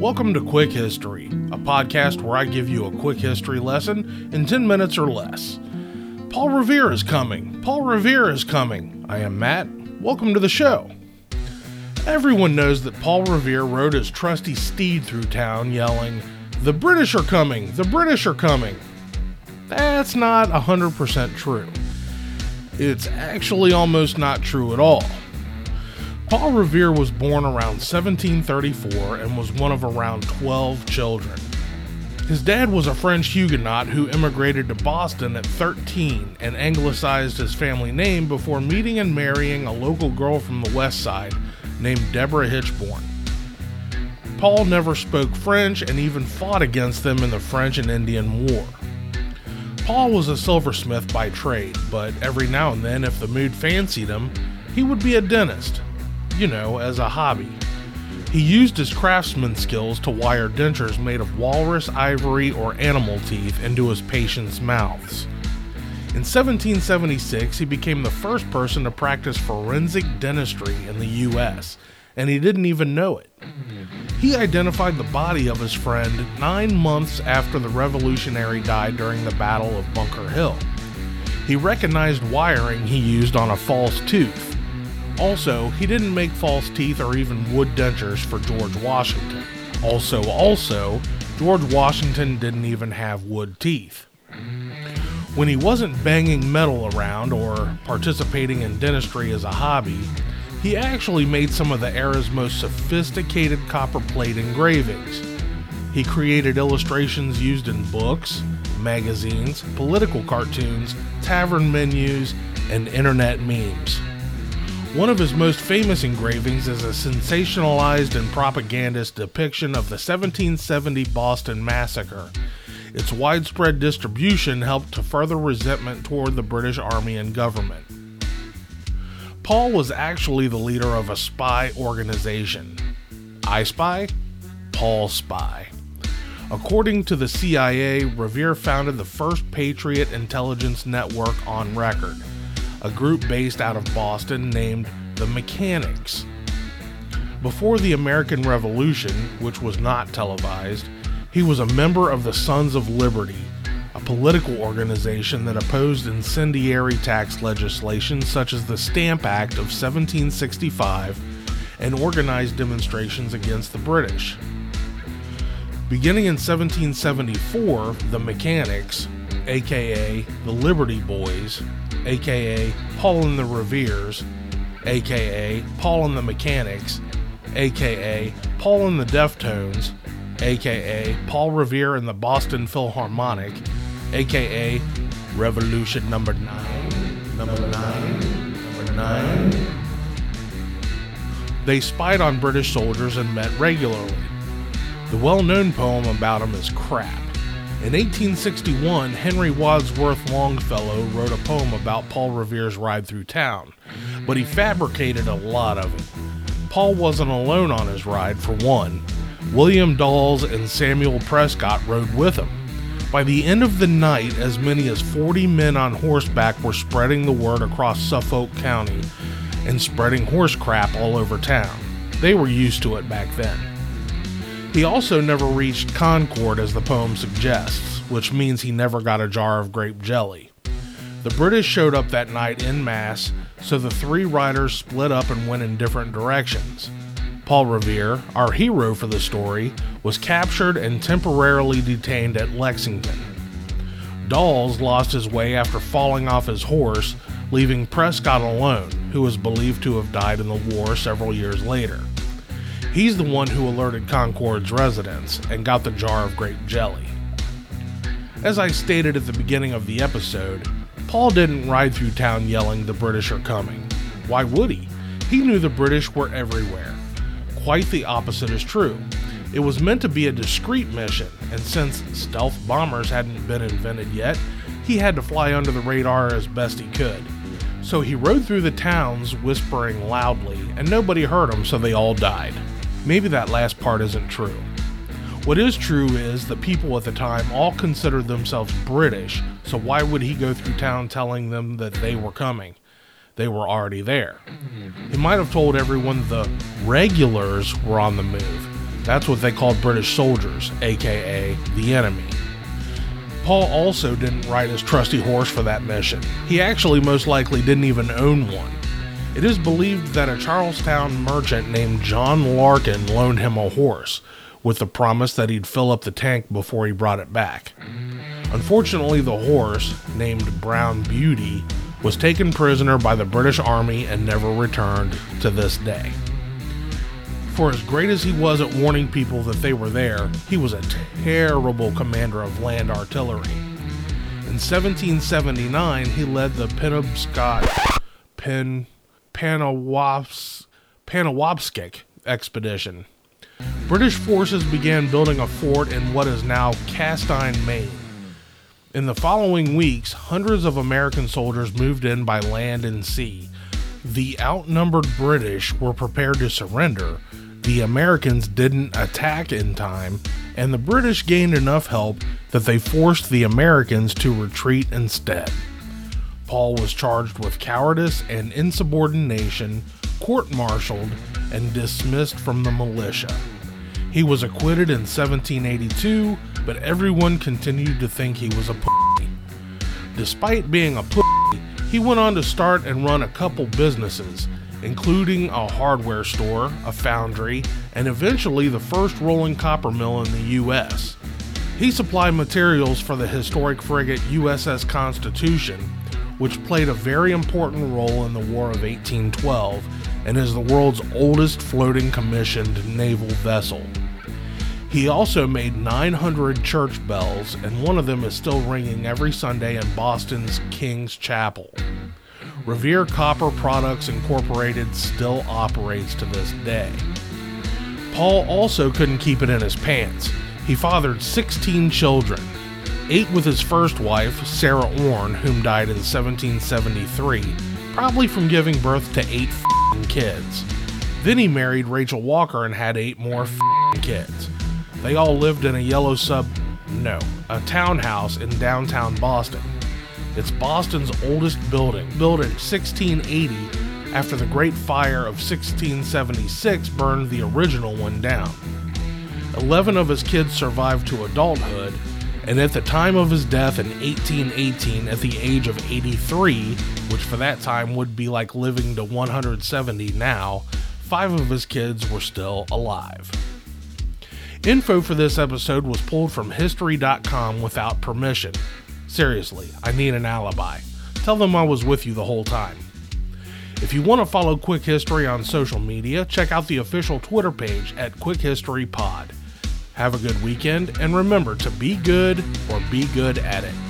Welcome to Quick History, a podcast where I give you a quick history lesson in 10 minutes or less. Paul Revere is coming. Paul Revere is coming. I am Matt. Welcome to the show. Everyone knows that Paul Revere rode his trusty steed through town yelling, The British are coming! The British are coming! That's not 100% true. It's actually almost not true at all. Paul Revere was born around 1734 and was one of around 12 children. His dad was a French Huguenot who immigrated to Boston at 13 and anglicized his family name before meeting and marrying a local girl from the West Side named Deborah Hitchborn. Paul never spoke French and even fought against them in the French and Indian War. Paul was a silversmith by trade, but every now and then, if the mood fancied him, he would be a dentist you know, as a hobby. He used his craftsman skills to wire dentures made of walrus ivory or animal teeth into his patients' mouths. In 1776, he became the first person to practice forensic dentistry in the U.S., and he didn't even know it. He identified the body of his friend nine months after the revolutionary died during the Battle of Bunker Hill. He recognized wiring he used on a false tooth also, he didn't make false teeth or even wood dentures for George Washington. Also, also, George Washington didn't even have wood teeth. When he wasn't banging metal around or participating in dentistry as a hobby, he actually made some of the era's most sophisticated copper plate engravings. He created illustrations used in books, magazines, political cartoons, tavern menus, and internet memes. One of his most famous engravings is a sensationalized and propagandist depiction of the 1770 Boston Massacre. Its widespread distribution helped to further resentment toward the British Army and government. Paul was actually the leader of a spy organization. I Spy? Paul Spy. According to the CIA, Revere founded the first Patriot intelligence network on record a group based out of Boston named the Mechanics. Before the American Revolution, which was not televised, he was a member of the Sons of Liberty, a political organization that opposed incendiary tax legislation such as the Stamp Act of 1765 and organized demonstrations against the British. Beginning in 1774, the Mechanics, Mm-hmm. aka the Liberty Boys, aka Paul and the Reveres, aka Paul and the Mechanics, aka Paul and the Deftones, aka Paul Revere and the Boston Philharmonic, aka Revolution Number 9. Number 9. Number 9. They spied on British soldiers and met regularly. The well known poem about them is crap. In 1861, Henry Wadsworth Longfellow wrote a poem about Paul Revere's ride through town, but he fabricated a lot of it. Paul wasn't alone on his ride, for one. William Dawes and Samuel Prescott rode with him. By the end of the night, as many as 40 men on horseback were spreading the word across Suffolk County and spreading horse crap all over town. They were used to it back then. He also never reached Concord as the poem suggests, which means he never got a jar of grape jelly. The British showed up that night in mass, so the three riders split up and went in different directions. Paul Revere, our hero for the story, was captured and temporarily detained at Lexington. Dawes lost his way after falling off his horse, leaving Prescott alone, who was believed to have died in the war several years later. He's the one who alerted Concord's residents and got the jar of grape jelly. As I stated at the beginning of the episode, Paul didn't ride through town yelling, The British are coming. Why would he? He knew the British were everywhere. Quite the opposite is true. It was meant to be a discreet mission, and since stealth bombers hadn't been invented yet, he had to fly under the radar as best he could. So he rode through the towns whispering loudly, and nobody heard him, so they all died. Maybe that last part isn't true. What is true is that people at the time all considered themselves British, so why would he go through town telling them that they were coming? They were already there. He might have told everyone the regulars were on the move, That's what they called British soldiers, aka the enemy. Paul also didn't ride his trusty horse for that mission. He actually most likely didn't even own one. It is believed that a Charlestown merchant named John Larkin loaned him a horse, with the promise that he'd fill up the tank before he brought it back. Unfortunately, the horse, named Brown Beauty, was taken prisoner by the British Army and never returned to this day. For as great as he was at warning people that they were there, he was a terrible commander of land artillery. In 1779, he led the Penobscot Pen, Panawaps, Panawapskik expedition. British forces began building a fort in what is now Castine, Maine. In the following weeks, hundreds of American soldiers moved in by land and sea. The outnumbered British were prepared to surrender. The Americans didn't attack in time, and the British gained enough help that they forced the Americans to retreat instead. Paul was charged with cowardice and insubordination, court martialed, and dismissed from the militia. He was acquitted in 1782, but everyone continued to think he was a. Despite being a he went on to start and run a couple businesses, including a hardware store, a foundry, and eventually the first rolling copper mill in the U.S. He supplied materials for the historic frigate USS Constitution, which played a very important role in the War of 1812 and is the world's oldest floating commissioned naval vessel. He also made 900 church bells, and one of them is still ringing every Sunday in Boston's King's Chapel. Revere Copper Products Incorporated still operates to this day. Paul also couldn't keep it in his pants. He fathered 16 children, eight with his first wife, Sarah Orne, whom died in 1773, probably from giving birth to eight kids. Then he married Rachel Walker and had eight more kids. They all lived in a yellow sub, no, a townhouse in downtown Boston. It's Boston's oldest building, built in 1680 after the Great Fire of 1676 burned the original one down. Eleven of his kids survived to adulthood, and at the time of his death in 1818, at the age of 83, which for that time would be like living to 170 now, five of his kids were still alive. Info for this episode was pulled from History.com without permission. Seriously, I need an alibi. Tell them I was with you the whole time. If you want to follow Quick History on social media, check out the official Twitter page at Quick History Pod. Have a good weekend, and remember to be good or be good at it.